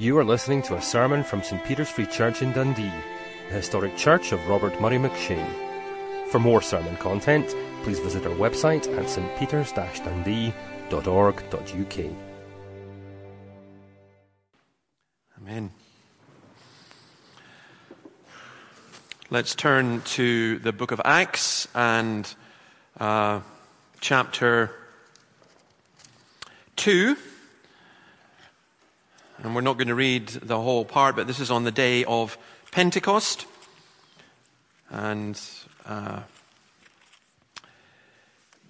You are listening to a sermon from St Peter's Free Church in Dundee, the historic church of Robert Murray McCheyne. For more sermon content, please visit our website at stpeters-dundee.org.uk. Amen. Let's turn to the book of Acts and uh, chapter 2. And we're not going to read the whole part, but this is on the day of Pentecost. And uh,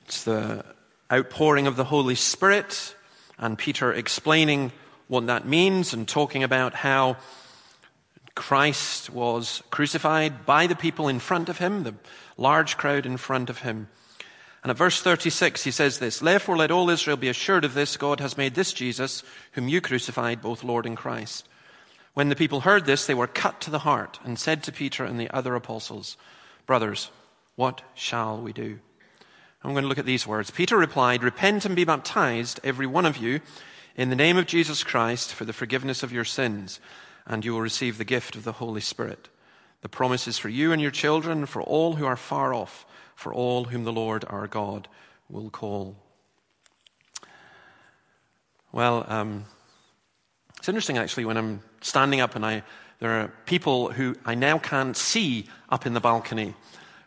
it's the outpouring of the Holy Spirit, and Peter explaining what that means and talking about how Christ was crucified by the people in front of him, the large crowd in front of him. And at verse 36, he says this Therefore, let all Israel be assured of this God has made this Jesus, whom you crucified, both Lord and Christ. When the people heard this, they were cut to the heart and said to Peter and the other apostles, Brothers, what shall we do? I'm going to look at these words. Peter replied, Repent and be baptized, every one of you, in the name of Jesus Christ for the forgiveness of your sins, and you will receive the gift of the Holy Spirit. The promise is for you and your children, for all who are far off for all whom the Lord our God will call. Well, um, it's interesting actually when I'm standing up and I, there are people who I now can't see up in the balcony,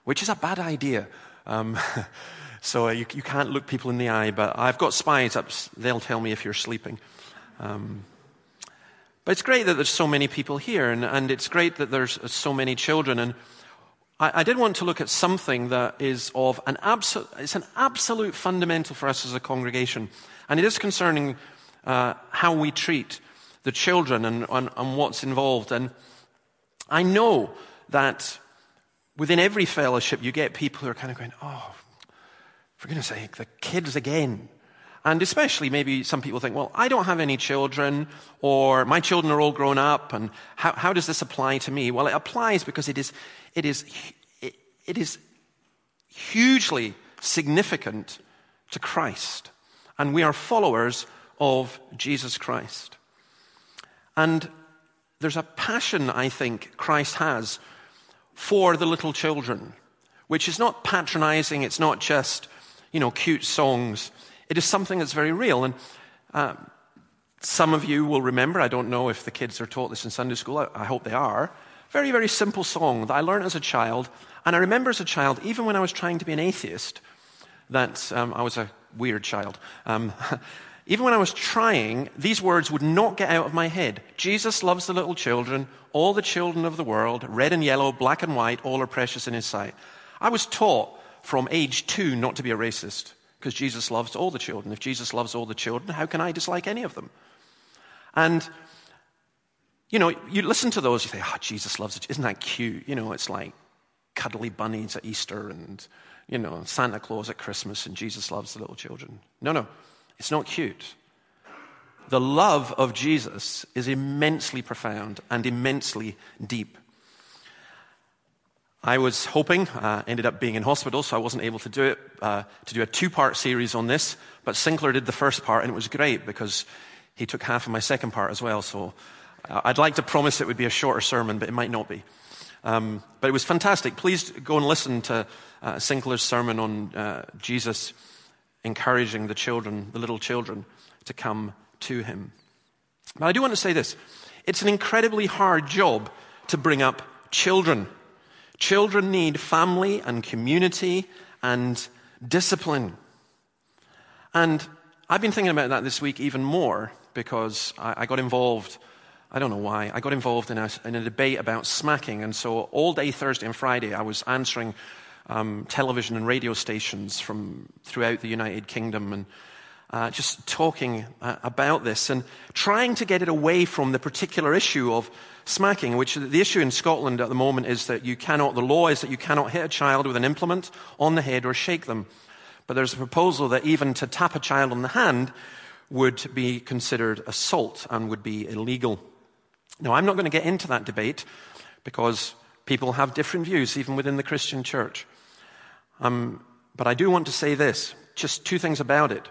which is a bad idea. Um, so you, you, can't look people in the eye, but I've got spies up. They'll tell me if you're sleeping. Um, but it's great that there's so many people here, and, and it's great that there's so many children. And I, I did want to look at something that is of an absolute, it's an absolute fundamental for us as a congregation. And it is concerning uh, how we treat the children and, and, and what's involved. And I know that within every fellowship, you get people who are kind of going, oh, for goodness sake, the kids again. And especially maybe some people think, well, I don't have any children, or my children are all grown up, and how, how does this apply to me? Well, it applies because it is, it is, it, it is hugely significant to Christ. And we are followers of Jesus Christ. And there's a passion, I think, Christ has for the little children, which is not patronizing, it's not just, you know, cute songs. It is something that's very real. And uh, some of you will remember, I don't know if the kids are taught this in Sunday school, I, I hope they are. Very, very simple song that I learned as a child. And I remember as a child, even when I was trying to be an atheist, that um, I was a weird child. Um, even when I was trying, these words would not get out of my head. Jesus loves the little children, all the children of the world, red and yellow, black and white, all are precious in his sight. I was taught from age two not to be a racist because Jesus loves all the children. If Jesus loves all the children, how can I dislike any of them? And, you know, you listen to those, you think, oh, Jesus loves it. Isn't that cute? You know, it's like cuddly bunnies at Easter and, you know, Santa Claus at Christmas and Jesus loves the little children. No, no, it's not cute. The love of Jesus is immensely profound and immensely deep. I was hoping, uh, ended up being in hospital, so I wasn't able to do it, uh, to do a two part series on this. But Sinclair did the first part, and it was great because he took half of my second part as well. So uh, I'd like to promise it would be a shorter sermon, but it might not be. Um, but it was fantastic. Please go and listen to uh, Sinclair's sermon on uh, Jesus encouraging the children, the little children, to come to him. But I do want to say this it's an incredibly hard job to bring up children. Children need family and community and discipline. And I've been thinking about that this week even more because I, I got involved. I don't know why. I got involved in a, in a, debate about smacking. And so all day Thursday and Friday, I was answering um, television and radio stations from throughout the United Kingdom and uh, just talking uh, about this and trying to get it away from the particular issue of smacking, which the issue in Scotland at the moment is that you cannot, the law is that you cannot hit a child with an implement on the head or shake them. But there's a proposal that even to tap a child on the hand would be considered assault and would be illegal. Now, I'm not going to get into that debate because people have different views, even within the Christian church. Um, but I do want to say this just two things about it.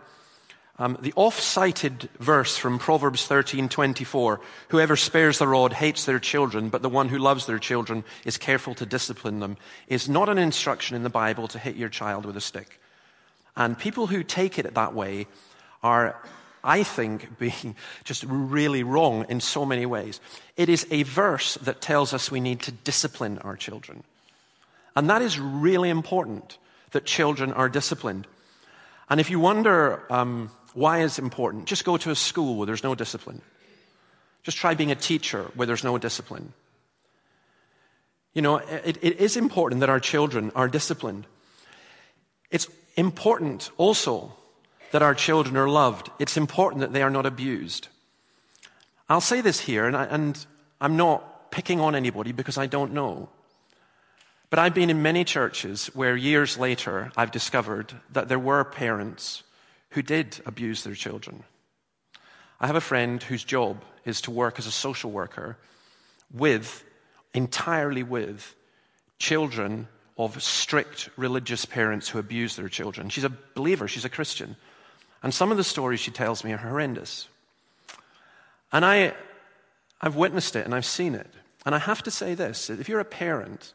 Um, the off-cited verse from Proverbs 13:24, "Whoever spares the rod hates their children, but the one who loves their children is careful to discipline them," is not an instruction in the Bible to hit your child with a stick. And people who take it that way are, I think, being just really wrong in so many ways. It is a verse that tells us we need to discipline our children. And that is really important that children are disciplined. And if you wonder um, why is it important, just go to a school where there's no discipline. Just try being a teacher where there's no discipline. You know, it, it is important that our children are disciplined. It's important also that our children are loved. It's important that they are not abused. I'll say this here, and, I, and I'm not picking on anybody because I don't know. But I've been in many churches where years later I've discovered that there were parents who did abuse their children. I have a friend whose job is to work as a social worker with, entirely with, children of strict religious parents who abuse their children. She's a believer, she's a Christian. And some of the stories she tells me are horrendous. And I, I've witnessed it and I've seen it. And I have to say this if you're a parent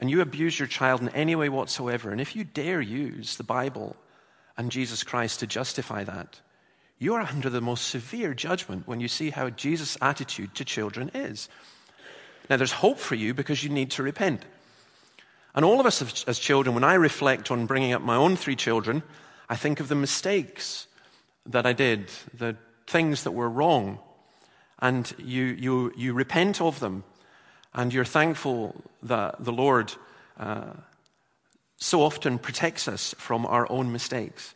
and you abuse your child in any way whatsoever, and if you dare use the Bible and Jesus Christ to justify that, you are under the most severe judgment when you see how Jesus' attitude to children is. Now, there's hope for you because you need to repent. And all of us as children, when I reflect on bringing up my own three children, I think of the mistakes that I did, the things that were wrong. And you, you, you repent of them. And you're thankful that the Lord uh, so often protects us from our own mistakes.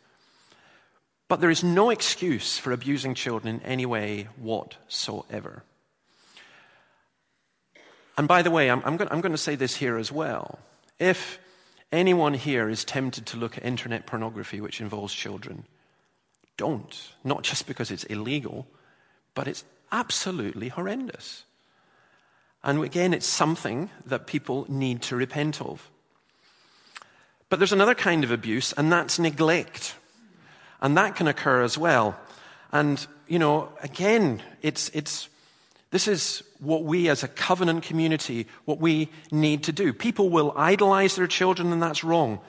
But there is no excuse for abusing children in any way whatsoever. And by the way, I'm, I'm, going, I'm going to say this here as well. If anyone here is tempted to look at internet pornography which involves children, don't. Not just because it's illegal, but it's absolutely horrendous. And again, it's something that people need to repent of. But there's another kind of abuse, and that's neglect. And that can occur as well. And, you know, again, it's, it's this is what we as a covenant community, what we need to do. People will idolize their children, and that's wrong.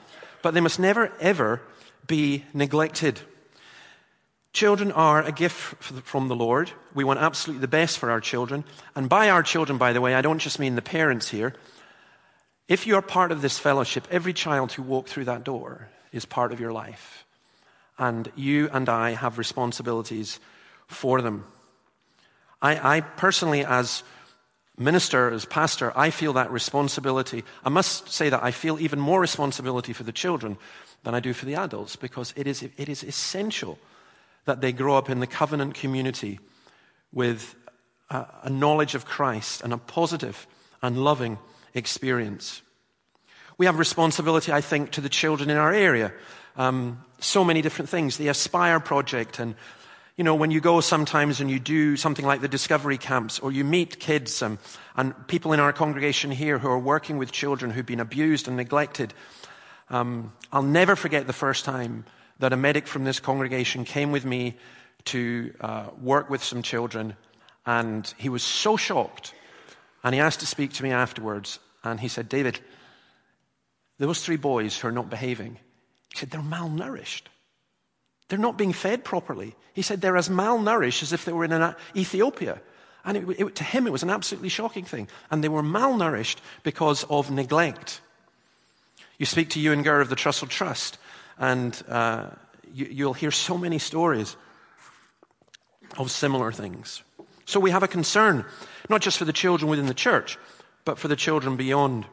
But they must never, ever be neglected. Children are a gift from the Lord. We want absolutely the best for our children. And by our children, by the way, I don't just mean the parents here. If you are part of this fellowship, every child who walked through that door is part of your life. And you and I have responsibilities for them. I, I personally, as minister, as pastor, I feel that responsibility. I must say that I feel even more responsibility for the children than I do for the adults because it is, it is essential that they grow up in the covenant community with a, a knowledge of Christ and a positive and loving experience. We have responsibility, I think, to the children in our area. Um, so many different things. The Aspire Project and you know, when you go sometimes and you do something like the discovery camps, or you meet kids and people in our congregation here who are working with children who've been abused and neglected, um, I'll never forget the first time that a medic from this congregation came with me to uh, work with some children, and he was so shocked. And he asked to speak to me afterwards, and he said, David, those three boys who are not behaving, he said, they're malnourished. They're not being fed properly. He said they're as malnourished as if they were in Ethiopia. And it, it, to him, it was an absolutely shocking thing. And they were malnourished because of neglect. You speak to Ewan Gurr of the Trussell Trust, and uh, you, you'll hear so many stories of similar things. So we have a concern, not just for the children within the church, but for the children beyond.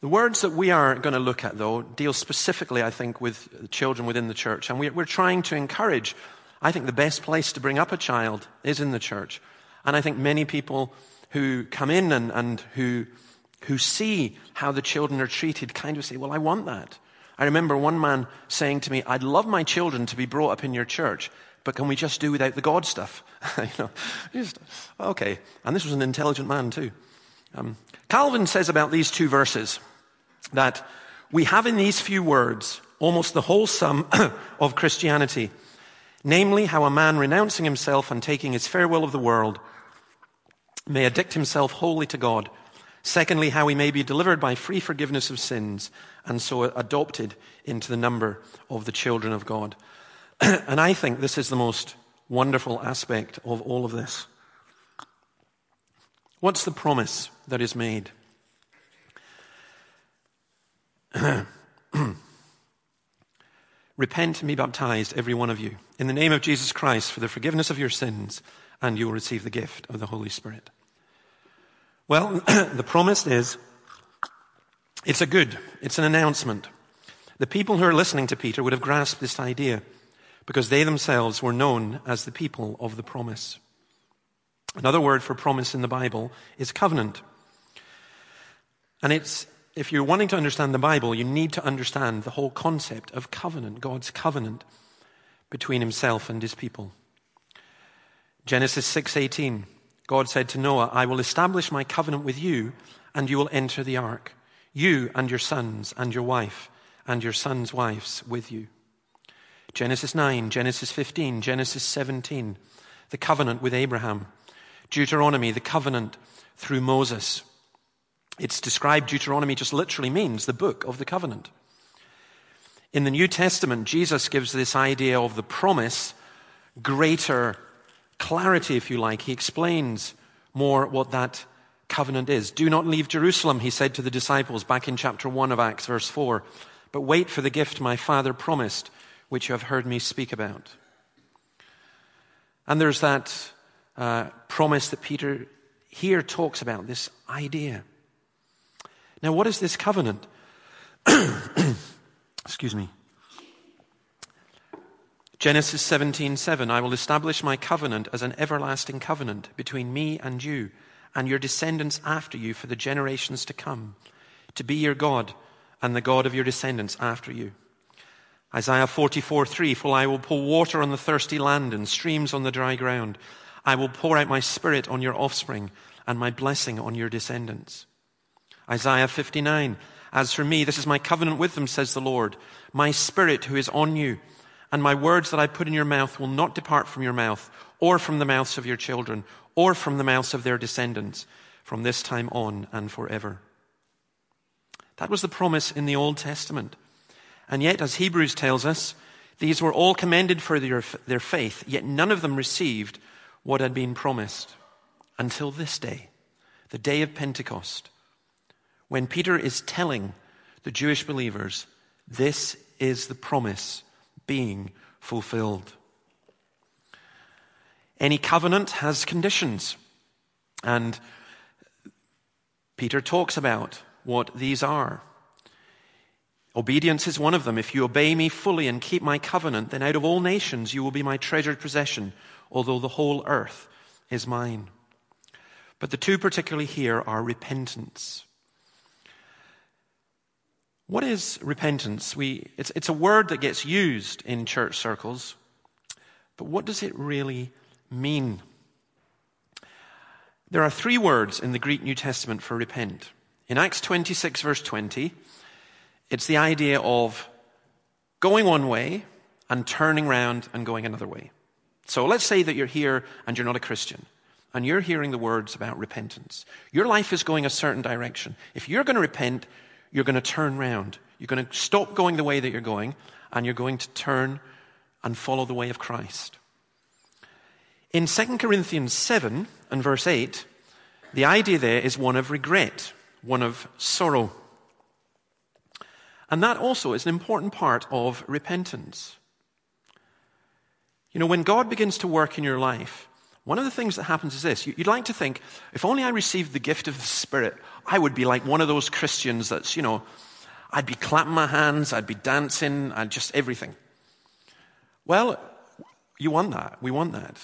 The words that we are going to look at, though, deal specifically, I think, with children within the church. And we're trying to encourage, I think the best place to bring up a child is in the church. And I think many people who come in and, and who, who see how the children are treated kind of say, Well, I want that. I remember one man saying to me, I'd love my children to be brought up in your church, but can we just do without the God stuff? you know, just, okay. And this was an intelligent man, too. Um, Calvin says about these two verses, that we have in these few words almost the whole sum of Christianity. Namely, how a man renouncing himself and taking his farewell of the world may addict himself wholly to God. Secondly, how he may be delivered by free forgiveness of sins and so adopted into the number of the children of God. and I think this is the most wonderful aspect of all of this. What's the promise that is made? Repent and be baptized, every one of you, in the name of Jesus Christ for the forgiveness of your sins, and you will receive the gift of the Holy Spirit. Well, the promise is it's a good, it's an announcement. The people who are listening to Peter would have grasped this idea because they themselves were known as the people of the promise. Another word for promise in the Bible is covenant. And it's, if you're wanting to understand the Bible, you need to understand the whole concept of covenant, God's covenant between himself and his people. Genesis 6:18 God said to Noah, I will establish my covenant with you and you will enter the ark, you and your sons and your wife and your sons' wives with you. Genesis 9, Genesis 15, Genesis 17, the covenant with Abraham. Deuteronomy, the covenant through Moses. It's described, Deuteronomy just literally means the book of the covenant. In the New Testament, Jesus gives this idea of the promise greater clarity, if you like. He explains more what that covenant is. Do not leave Jerusalem, he said to the disciples back in chapter 1 of Acts, verse 4, but wait for the gift my Father promised, which you have heard me speak about. And there's that uh, promise that Peter here talks about, this idea. Now, what is this covenant? Excuse me. Genesis 17:7 7, I will establish my covenant as an everlasting covenant between me and you and your descendants after you for the generations to come to be your God and the God of your descendants after you. Isaiah 44:3 For I will pour water on the thirsty land and streams on the dry ground. I will pour out my spirit on your offspring and my blessing on your descendants. Isaiah 59. As for me, this is my covenant with them, says the Lord. My spirit who is on you, and my words that I put in your mouth will not depart from your mouth, or from the mouths of your children, or from the mouths of their descendants, from this time on and forever. That was the promise in the Old Testament. And yet, as Hebrews tells us, these were all commended for their, their faith, yet none of them received what had been promised until this day, the day of Pentecost, when Peter is telling the Jewish believers, this is the promise being fulfilled. Any covenant has conditions, and Peter talks about what these are. Obedience is one of them. If you obey me fully and keep my covenant, then out of all nations you will be my treasured possession although the whole earth is mine. But the two particularly here are repentance. What is repentance? We, it's, it's a word that gets used in church circles, but what does it really mean? There are three words in the Greek New Testament for repent. In Acts 26, verse 20, it's the idea of going one way and turning round and going another way. So let's say that you're here and you're not a Christian and you're hearing the words about repentance. Your life is going a certain direction. If you're going to repent, you're going to turn round. You're going to stop going the way that you're going and you're going to turn and follow the way of Christ. In 2 Corinthians 7 and verse 8, the idea there is one of regret, one of sorrow. And that also is an important part of repentance. You know, when God begins to work in your life, one of the things that happens is this. You'd like to think, if only I received the gift of the Spirit, I would be like one of those Christians that's, you know, I'd be clapping my hands, I'd be dancing, I'd just everything. Well, you want that. We want that.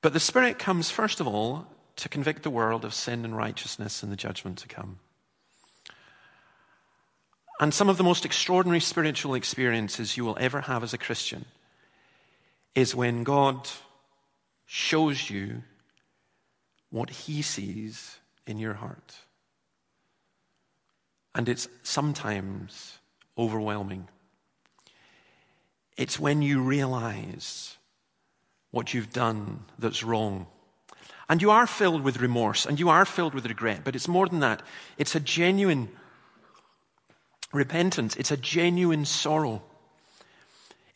But the Spirit comes, first of all, to convict the world of sin and righteousness and the judgment to come. And some of the most extraordinary spiritual experiences you will ever have as a Christian is when God shows you what He sees in your heart. And it's sometimes overwhelming. It's when you realize what you've done that's wrong. And you are filled with remorse and you are filled with regret, but it's more than that. It's a genuine repentance, it's a genuine sorrow.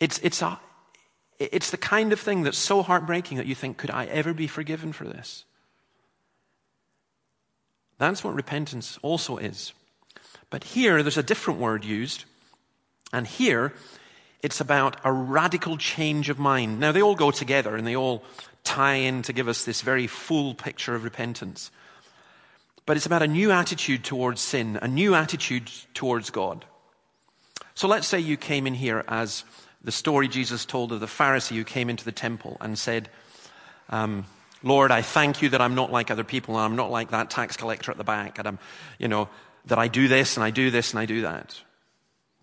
It's, it's, a, it's the kind of thing that's so heartbreaking that you think, could I ever be forgiven for this? That's what repentance also is. But here, there's a different word used. And here, it's about a radical change of mind. Now, they all go together and they all tie in to give us this very full picture of repentance. But it's about a new attitude towards sin, a new attitude towards God. So let's say you came in here as the story Jesus told of the Pharisee who came into the temple and said, um, Lord, I thank you that I'm not like other people and I'm not like that tax collector at the back and I'm, you know, that I do this and I do this and I do that.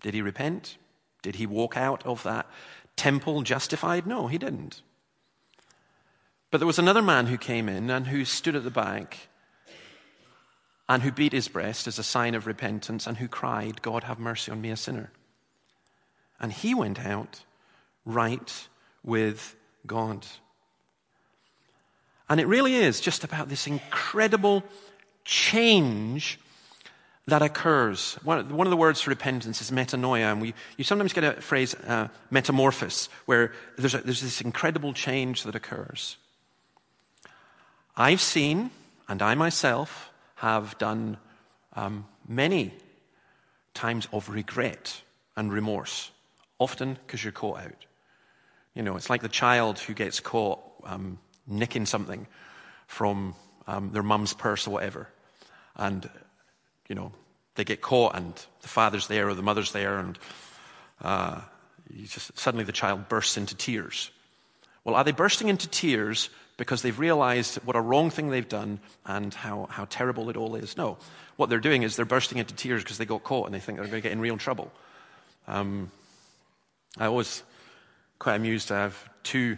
Did he repent? Did he walk out of that temple justified? No, he didn't. But there was another man who came in and who stood at the back and who beat his breast as a sign of repentance and who cried, God, have mercy on me, a sinner. And he went out right with God. And it really is just about this incredible change that occurs. One, of the words for repentance is metanoia, and we, you sometimes get a phrase, uh, metamorphosis, where there's, a, there's this incredible change that occurs. I've seen, and I myself have done um, many times of regret and remorse, often because you're caught out. You know, it's like the child who gets caught um, nicking something from um, their mum's purse or whatever. And you know, they get caught and the father's there or the mother's there and uh, just, suddenly the child bursts into tears. Well, are they bursting into tears because they've realized what a wrong thing they've done and how, how terrible it all is? No. What they're doing is they're bursting into tears because they got caught and they think they're going to get in real trouble. Um, I was quite amused. I have two,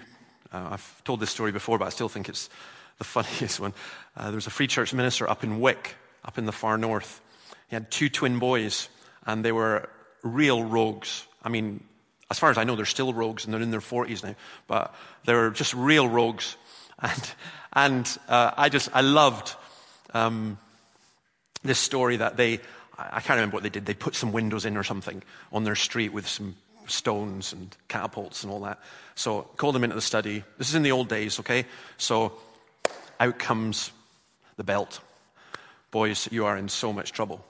uh, I've told this story before, but I still think it's the funniest one. Uh, there was a free church minister up in Wick up in the far north. He had two twin boys, and they were real rogues. I mean, as far as I know, they're still rogues, and they're in their 40s now, but they were just real rogues. And, and uh, I just, I loved um, this story that they, I can't remember what they did. They put some windows in or something on their street with some stones and catapults and all that. So called them into the study. This is in the old days, okay? So out comes the belt boys, you are in so much trouble.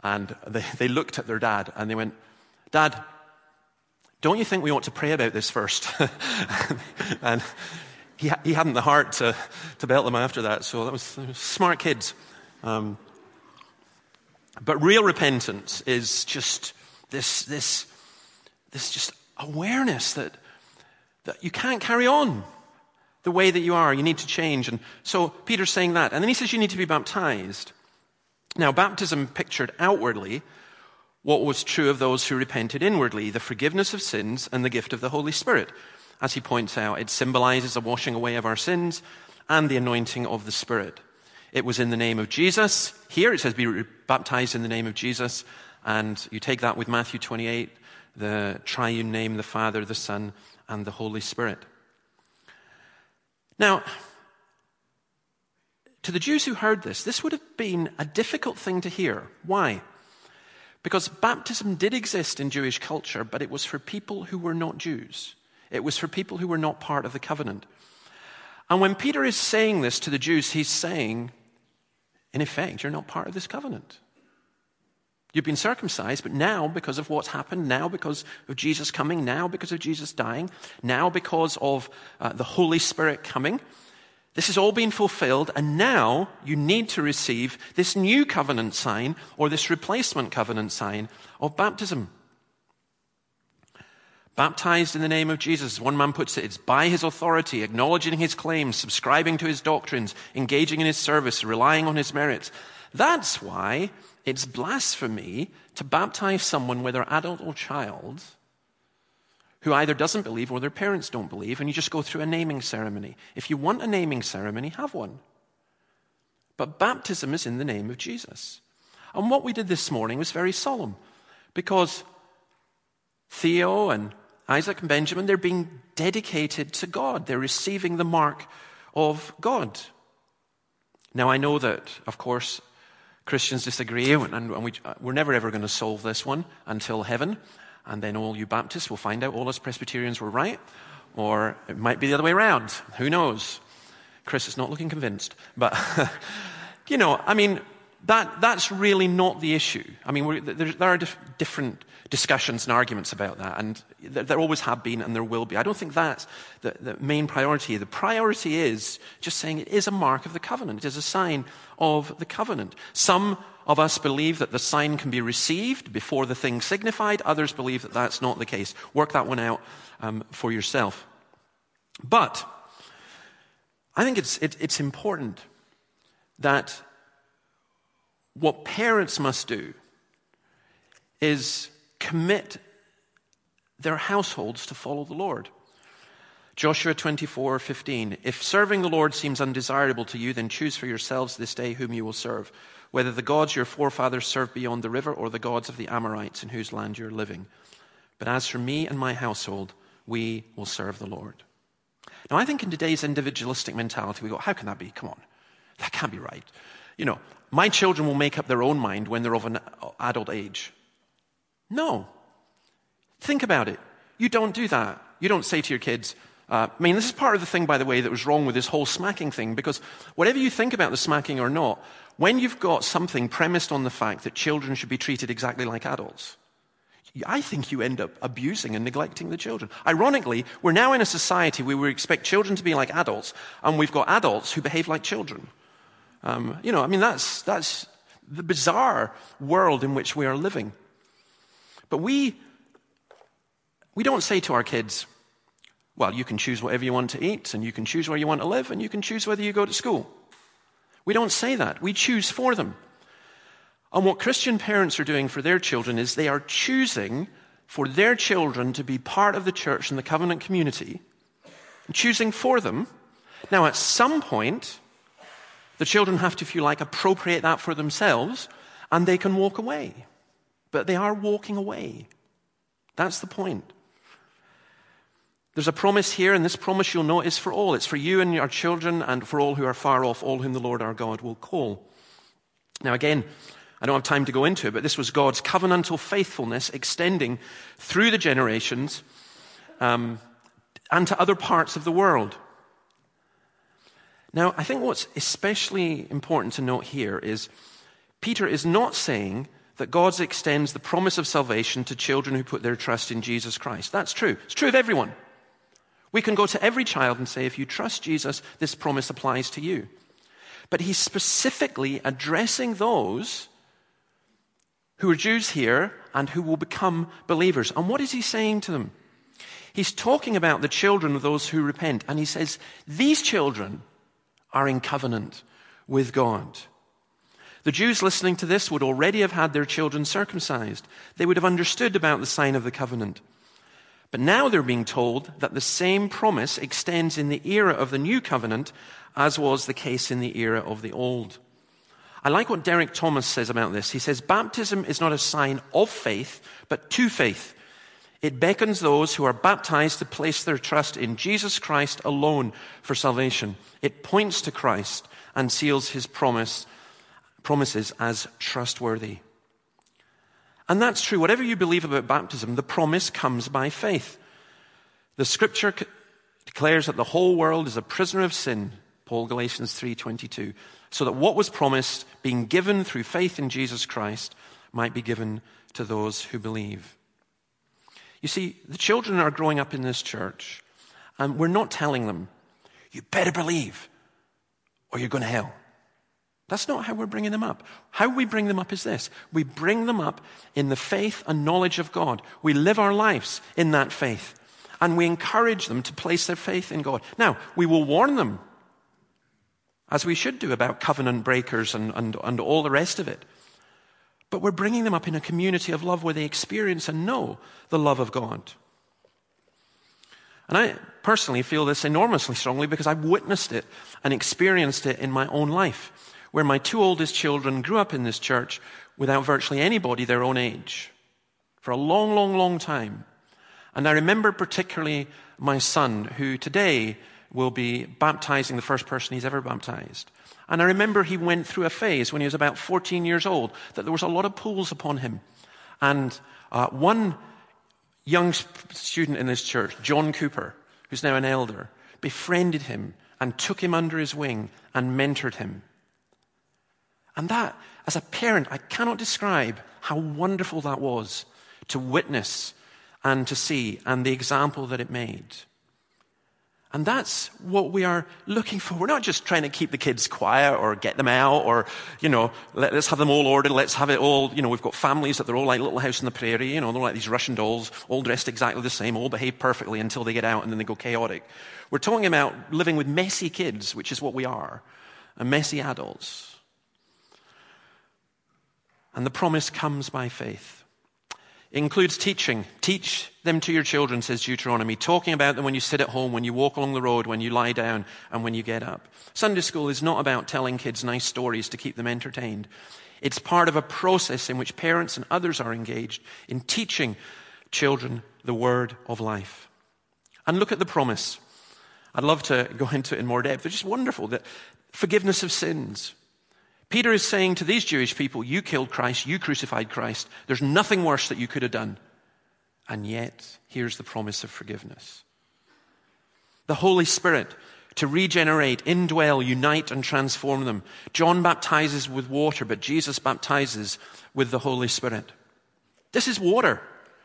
And they, they looked at their dad and they went, Dad, don't you think we ought to pray about this first? and he, he hadn't the heart to, to belt them after that, so that was, was smart kids. Um, but real repentance is just this, this, this just awareness that, that you can't carry on the way that you are. You need to change. And so Peter's saying that. And then he says you need to be baptized. Now, baptism pictured outwardly what was true of those who repented inwardly the forgiveness of sins and the gift of the Holy Spirit. As he points out, it symbolizes the washing away of our sins and the anointing of the Spirit. It was in the name of Jesus. Here it says, be baptized in the name of Jesus. And you take that with Matthew 28, the triune name, the Father, the Son, and the Holy Spirit. Now, to the Jews who heard this, this would have been a difficult thing to hear. Why? Because baptism did exist in Jewish culture, but it was for people who were not Jews. It was for people who were not part of the covenant. And when Peter is saying this to the Jews, he's saying, in effect, you're not part of this covenant. You've been circumcised, but now, because of what's happened, now because of Jesus coming, now because of Jesus dying, now because of uh, the Holy Spirit coming, this has all been fulfilled, and now you need to receive this new covenant sign or this replacement covenant sign of baptism. Baptized in the name of Jesus, one man puts it, it's by his authority, acknowledging his claims, subscribing to his doctrines, engaging in his service, relying on his merits. That's why it's blasphemy to baptize someone, whether adult or child, who either doesn't believe or their parents don't believe, and you just go through a naming ceremony. If you want a naming ceremony, have one. But baptism is in the name of Jesus. And what we did this morning was very solemn Because Theo and Isaac and Benjamin, they're being dedicated to God. They're receiving the mark of God. Now, I know that, of course, Christians disagree, and we, are never ever going to solve this one until heaven. And then all you Baptists will find out all us Presbyterians were right, or it might be the other way around. Who knows? Chris is not looking convinced. But, you know, I mean, that, that's really not the issue. I mean, there, there, are dif- different discussions and arguments about that, and there, always have been and there will be. I don't think that's the, the main priority. The priority is just saying it is a mark of the covenant, it is a sign of the covenant. Some of us believe that the sign can be received before the thing signified, others believe that that's not the case. Work that one out um, for yourself. But I think it's, it, it's important that what parents must do is commit their households to follow the Lord. Joshua 24, 15. If serving the Lord seems undesirable to you, then choose for yourselves this day whom you will serve, whether the gods your forefathers served beyond the river or the gods of the Amorites in whose land you're living. But as for me and my household, we will serve the Lord. Now, I think in today's individualistic mentality, we go, how can that be? Come on. That can't be right. You know, my children will make up their own mind when they're of an adult age. No. Think about it. You don't do that. You don't say to your kids, uh, I mean, this is part of the thing, by the way, that was wrong with this whole smacking thing, because whatever you think about the smacking or not, when you've got something premised on the fact that children should be treated exactly like adults, I think you end up abusing and neglecting the children. Ironically, we're now in a society where we expect children to be like adults, and we've got adults who behave like children. Um, you know, I mean, that's, that's the bizarre world in which we are living. But we, we don't say to our kids, well, you can choose whatever you want to eat, and you can choose where you want to live, and you can choose whether you go to school. We don't say that. We choose for them. And what Christian parents are doing for their children is they are choosing for their children to be part of the church and the covenant community, choosing for them. Now, at some point, the children have to, if you like, appropriate that for themselves, and they can walk away. But they are walking away. That's the point. There's a promise here, and this promise you'll know is for all. It's for you and your children, and for all who are far off, all whom the Lord our God will call. Now, again, I don't have time to go into it, but this was God's covenantal faithfulness extending through the generations um, and to other parts of the world. Now, I think what's especially important to note here is Peter is not saying that God extends the promise of salvation to children who put their trust in Jesus Christ. That's true. It's true of everyone. We can go to every child and say, if you trust Jesus, this promise applies to you. But he's specifically addressing those who are Jews here and who will become believers. And what is he saying to them? He's talking about the children of those who repent. And he says, These children are in covenant with God. The Jews listening to this would already have had their children circumcised. They would have understood about the sign of the covenant. But now they're being told that the same promise extends in the era of the new covenant as was the case in the era of the old. I like what Derek Thomas says about this. He says, Baptism is not a sign of faith, but to faith. It beckons those who are baptized to place their trust in Jesus Christ alone for salvation. It points to Christ and seals his promise, promises as trustworthy. And that's true. Whatever you believe about baptism, the promise comes by faith. The scripture declares that the whole world is a prisoner of sin, Paul Galatians 3:22 so that what was promised, being given through faith in Jesus Christ, might be given to those who believe. You see, the children are growing up in this church, and we're not telling them, you better believe, or you're going to hell. That's not how we're bringing them up. How we bring them up is this we bring them up in the faith and knowledge of God. We live our lives in that faith, and we encourage them to place their faith in God. Now, we will warn them as we should do about covenant breakers and, and, and all the rest of it. But we're bringing them up in a community of love where they experience and know the love of God. And I personally feel this enormously strongly because I've witnessed it and experienced it in my own life, where my two oldest children grew up in this church without virtually anybody their own age. for a long, long, long time. And I remember particularly my son, who today will be baptizing the first person he's ever baptized. And I remember he went through a phase when he was about 14 years old that there was a lot of pulls upon him. And uh, one young student in this church, John Cooper, who's now an elder, befriended him and took him under his wing and mentored him. And that, as a parent, I cannot describe how wonderful that was to witness and to see and the example that it made. And that's what we are looking for. We're not just trying to keep the kids quiet or get them out or, you know, let, us have them all ordered. Let's have it all, you know, we've got families that they're all like Little House on the Prairie, you know, they're like these Russian dolls, all dressed exactly the same, all behave perfectly until they get out and then they go chaotic. We're talking about living with messy kids, which is what we are, and messy adults. And the promise comes by faith It includes teaching. Teach them to your children, says Deuteronomy, talking about them when you sit at home, when you walk along the road, when you lie down, and when you get up. Sunday school is not about telling kids nice stories to keep them entertained. It's part of a process in which parents and others are engaged in teaching children the word of life. And look at the promise. I'd love to go into it in more depth. It's just wonderful that forgiveness of sins, Peter is saying to these Jewish people, You killed Christ, you crucified Christ. There's nothing worse that you could have done. And yet, here's the promise of forgiveness. The Holy Spirit to regenerate, indwell, unite, and transform them. John baptizes with water, but Jesus baptizes with the Holy Spirit. This is water.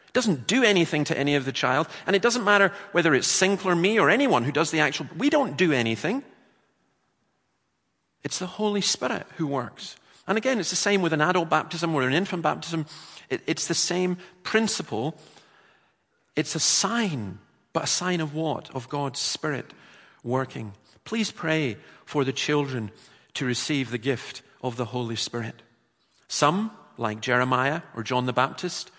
It doesn't do anything to any of the child, and it doesn't matter whether it's Sinclair, me, or anyone who does the actual. We don't do anything. It's the Holy Spirit who works. And again, it's the same with an adult baptism or an infant baptism. It, it's the same principle. It's a sign, but a sign of what? Of God's Spirit working. Please pray for the children to receive the gift of the Holy Spirit. Some, like Jeremiah or John the Baptist,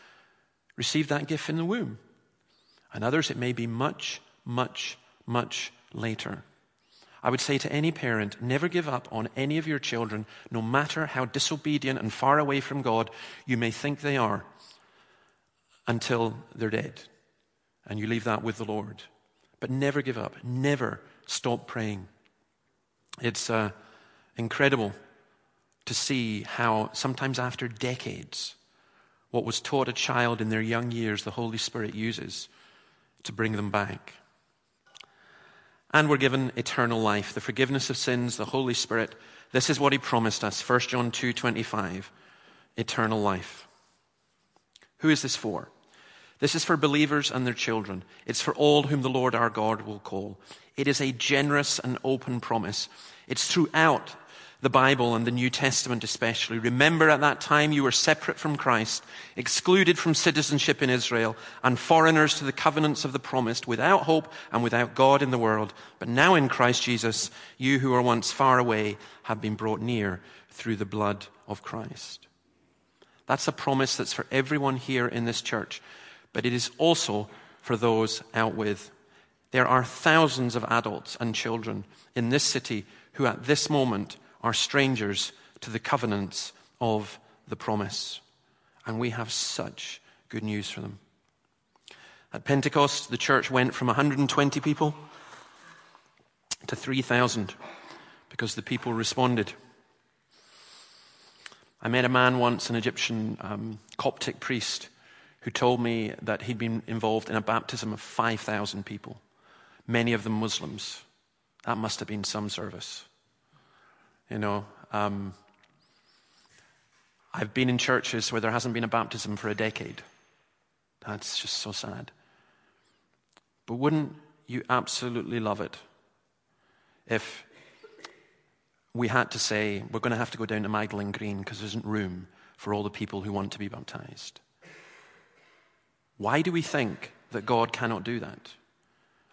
receive that gift in the womb. And others, it may be much, much, much later. I would say to any parent, never give up on any of your children, no matter how disobedient and far away from God you may think they are, until they're dead. And you leave that with the Lord. But never give up. Never stop praying. It's uh, incredible to see how, sometimes after decades, what was taught a child in their young years, the Holy Spirit uses to bring them back. And we're given eternal life, the forgiveness of sins, the Holy Spirit. This is what he promised us. 1 John 2:25. Eternal life. Who is this for? This is for believers and their children. It's for all whom the Lord our God will call. It is a generous and open promise. It's throughout the Bible and the New Testament especially. Remember at that time you were separate from Christ, excluded from citizenship in Israel, and foreigners to the covenants of the promised, without hope and without God in the world. But now in Christ Jesus, you who were once far away have been brought near through the blood of Christ. That's a promise that's for everyone here in this church, but it is also for those out with. There are thousands of adults and children in this city who at this moment are strangers to the covenants of the promise. And we have such good news for them. At Pentecost, the church went from 120 people to 3,000 because the people responded. I met a man once, an Egyptian um, Coptic priest, who told me that he'd been involved in a baptism of 5,000 people, many of them Muslims. That must have been some service. You know, um, I've been in churches where there hasn't been a baptism for a decade. That's just so sad. But wouldn't you absolutely love it if we had to say, we're going to have to go down to Magdalen Green because there isn't room for all the people who want to be baptized? Why do we think that God cannot do that?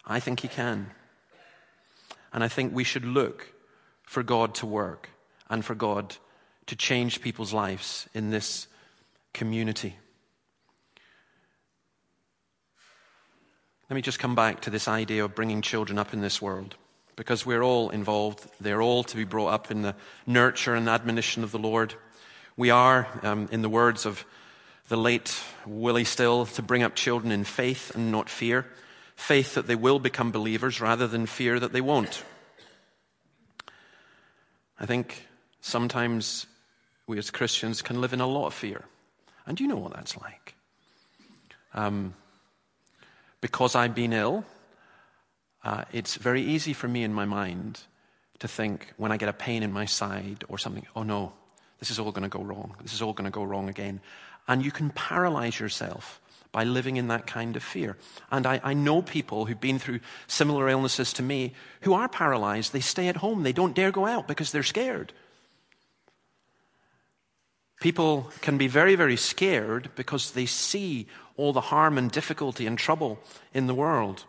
I think He can. And I think we should look for God to work and for God to change people's lives in this community. Let me just come back to this idea of bringing children up in this world because we're all involved. They're all to be brought up in the nurture and admonition of the Lord. We are, um, in the words of the late Willie Still to bring up children in faith and not fear. Faith that they will become believers rather than fear that they won't. I think sometimes we as Christians can live in a lot of fear. And you know what that's like. Um, because I've been ill, uh, it's very easy for me in my mind to think when I get a pain in my side or something, oh no, this is all going to go wrong. This is all going to go wrong again. And you can paralyze yourself by living in that kind of fear. And I, I, know people who've been through similar illnesses to me who are paralyzed. They stay at home, they don't dare go out because they're scared. People can be very, very scared because they see all the harm and difficulty and trouble in the world.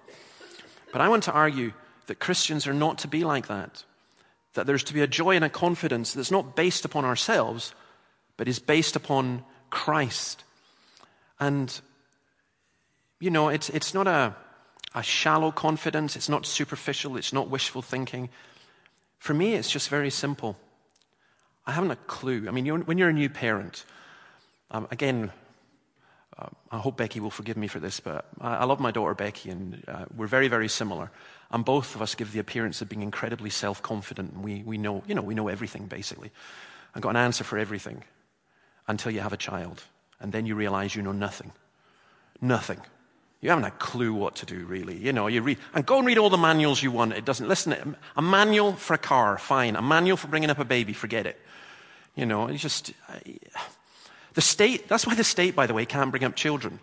But I want to argue that Christians are not to be like that. That there's to be a joy and a confidence that's not based upon ourselves, but is based upon Christ. And, you know, it's, it's not a, a shallow confidence, it's not superficial, it's not wishful thinking. For me, it's just very simple. I haven't a clue. I mean, you're, when you're a new parent, um, again, uh, I hope Becky will forgive me for this, but I, I love my daughter Becky, and uh, we're very, very similar. And both of us give the appearance of being incredibly self confident, and we, we, know, you know, we know everything, basically. I've got an answer for everything until you have a child, and then you realize you know nothing. Nothing. You haven't a clue what to do, really. You know, you read, and go and read all the manuals you want. It doesn't, listen, a manual for a car, fine. A manual for bringing up a baby, forget it. You know, it's just, the state, that's why the state, by the way, can't bring up children.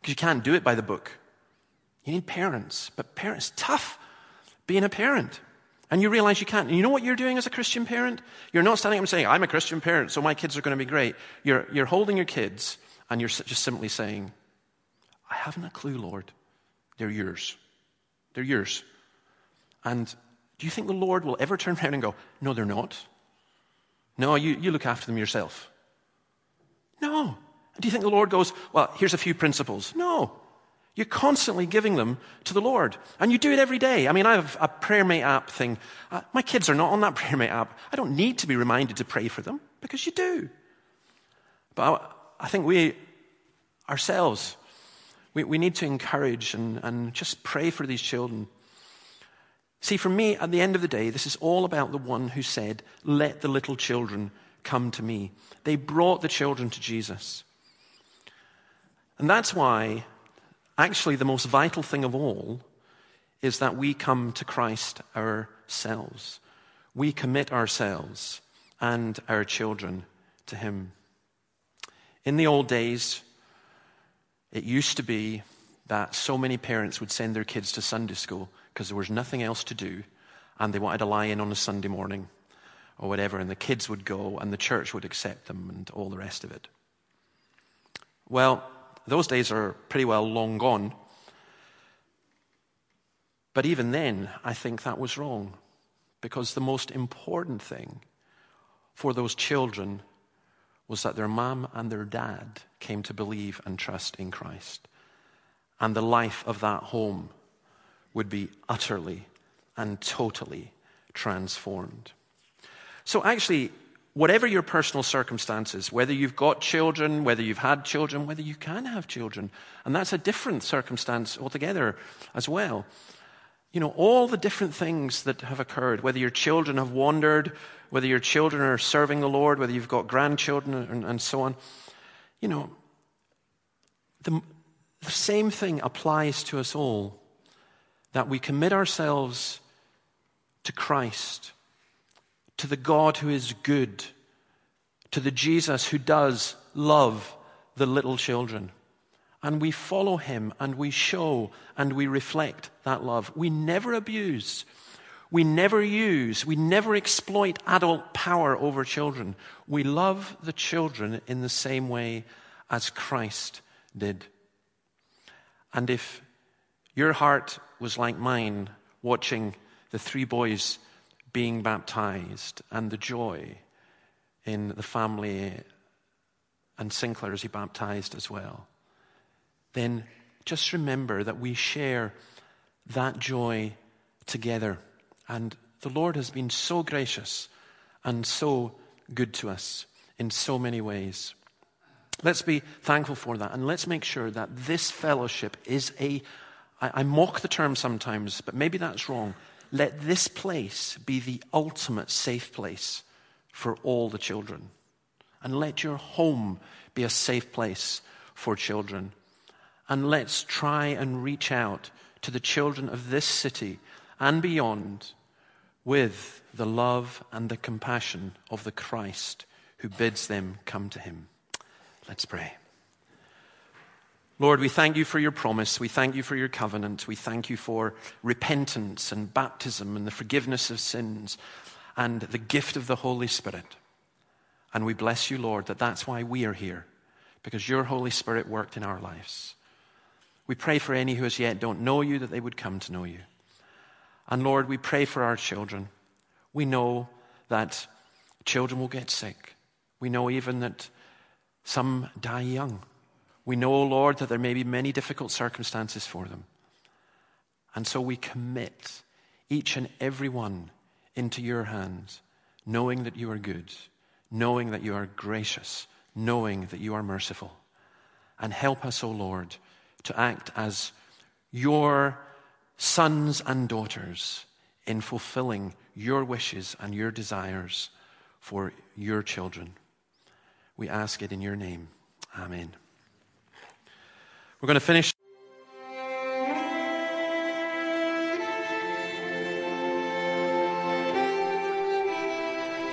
Because you can't do it by the book. You need parents. But parents, tough being a parent. And you realize you can't. And you know what you're doing as a Christian parent? You're not standing up and saying, I'm a Christian parent, so my kids are going to be great. You're, you're holding your kids and you're just simply saying, I haven't a clue, Lord. They're yours. They're yours. And do you think the Lord will ever turn around and go, No, they're not? No, you, you look after them yourself. No. Do you think the Lord goes, well, here's a few principles? No. You're constantly giving them to the Lord. And you do it every day. I mean, I have a PrayerMate app thing. Uh, my kids are not on that PrayerMate app. I don't need to be reminded to pray for them because you do. But I, I think we ourselves, we, we need to encourage and, and just pray for these children. See, for me, at the end of the day, this is all about the one who said, Let the little children come to me. They brought the children to Jesus. And that's why, actually, the most vital thing of all is that we come to Christ ourselves. We commit ourselves and our children to Him. In the old days, it used to be that so many parents would send their kids to Sunday school because there was nothing else to do and they wanted to lie in on a Sunday morning or whatever, and the kids would go and the church would accept them and all the rest of it. Well, those days are pretty well long gone. But even then, I think that was wrong because the most important thing for those children was that their mom and their dad came to believe and trust in Christ. And the life of that home would be utterly and totally transformed. So, actually, whatever your personal circumstances, whether you've got children, whether you've had children, whether you can have children, and that's a different circumstance altogether as well. You know, all the different things that have occurred, whether your children have wandered, whether your children are serving the Lord, whether you've got grandchildren, and, and so on, you know, the, the same thing applies to us all that we commit ourselves to Christ, to the God who is good, to the Jesus who does love the little children. And we follow him and we show and we reflect that love. We never abuse. We never use, we never exploit adult power over children. We love the children in the same way as Christ did. And if your heart was like mine watching the three boys being baptized and the joy in the family and Sinclair as he baptized as well. Then just remember that we share that joy together. And the Lord has been so gracious and so good to us in so many ways. Let's be thankful for that. And let's make sure that this fellowship is a, I, I mock the term sometimes, but maybe that's wrong. Let this place be the ultimate safe place for all the children. And let your home be a safe place for children. And let's try and reach out to the children of this city and beyond with the love and the compassion of the Christ who bids them come to him. Let's pray. Lord, we thank you for your promise. We thank you for your covenant. We thank you for repentance and baptism and the forgiveness of sins and the gift of the Holy Spirit. And we bless you, Lord, that that's why we are here, because your Holy Spirit worked in our lives. We pray for any who as yet don't know you that they would come to know you. And Lord, we pray for our children. We know that children will get sick. We know even that some die young. We know, O Lord, that there may be many difficult circumstances for them. And so we commit each and every one into your hands, knowing that you are good, knowing that you are gracious, knowing that you are merciful. And help us, O Lord, to act as your sons and daughters in fulfilling your wishes and your desires for your children. We ask it in your name. Amen. We're going to finish.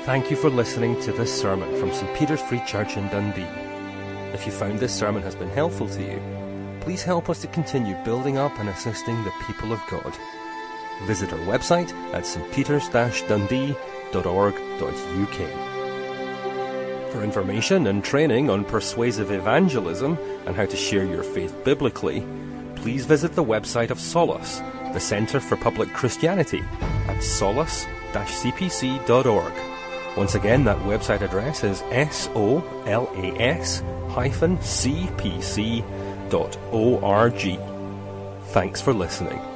Thank you for listening to this sermon from St. Peter's Free Church in Dundee. If you found this sermon has been helpful to you, please help us to continue building up and assisting the people of God. Visit our website at stpeters-dundee.org.uk. For information and training on persuasive evangelism and how to share your faith biblically, please visit the website of Solas, the Centre for Public Christianity, at solas-cpc.org. Once again, that website address is S-O-L-A-S hyphen O-R-G. Thanks for listening.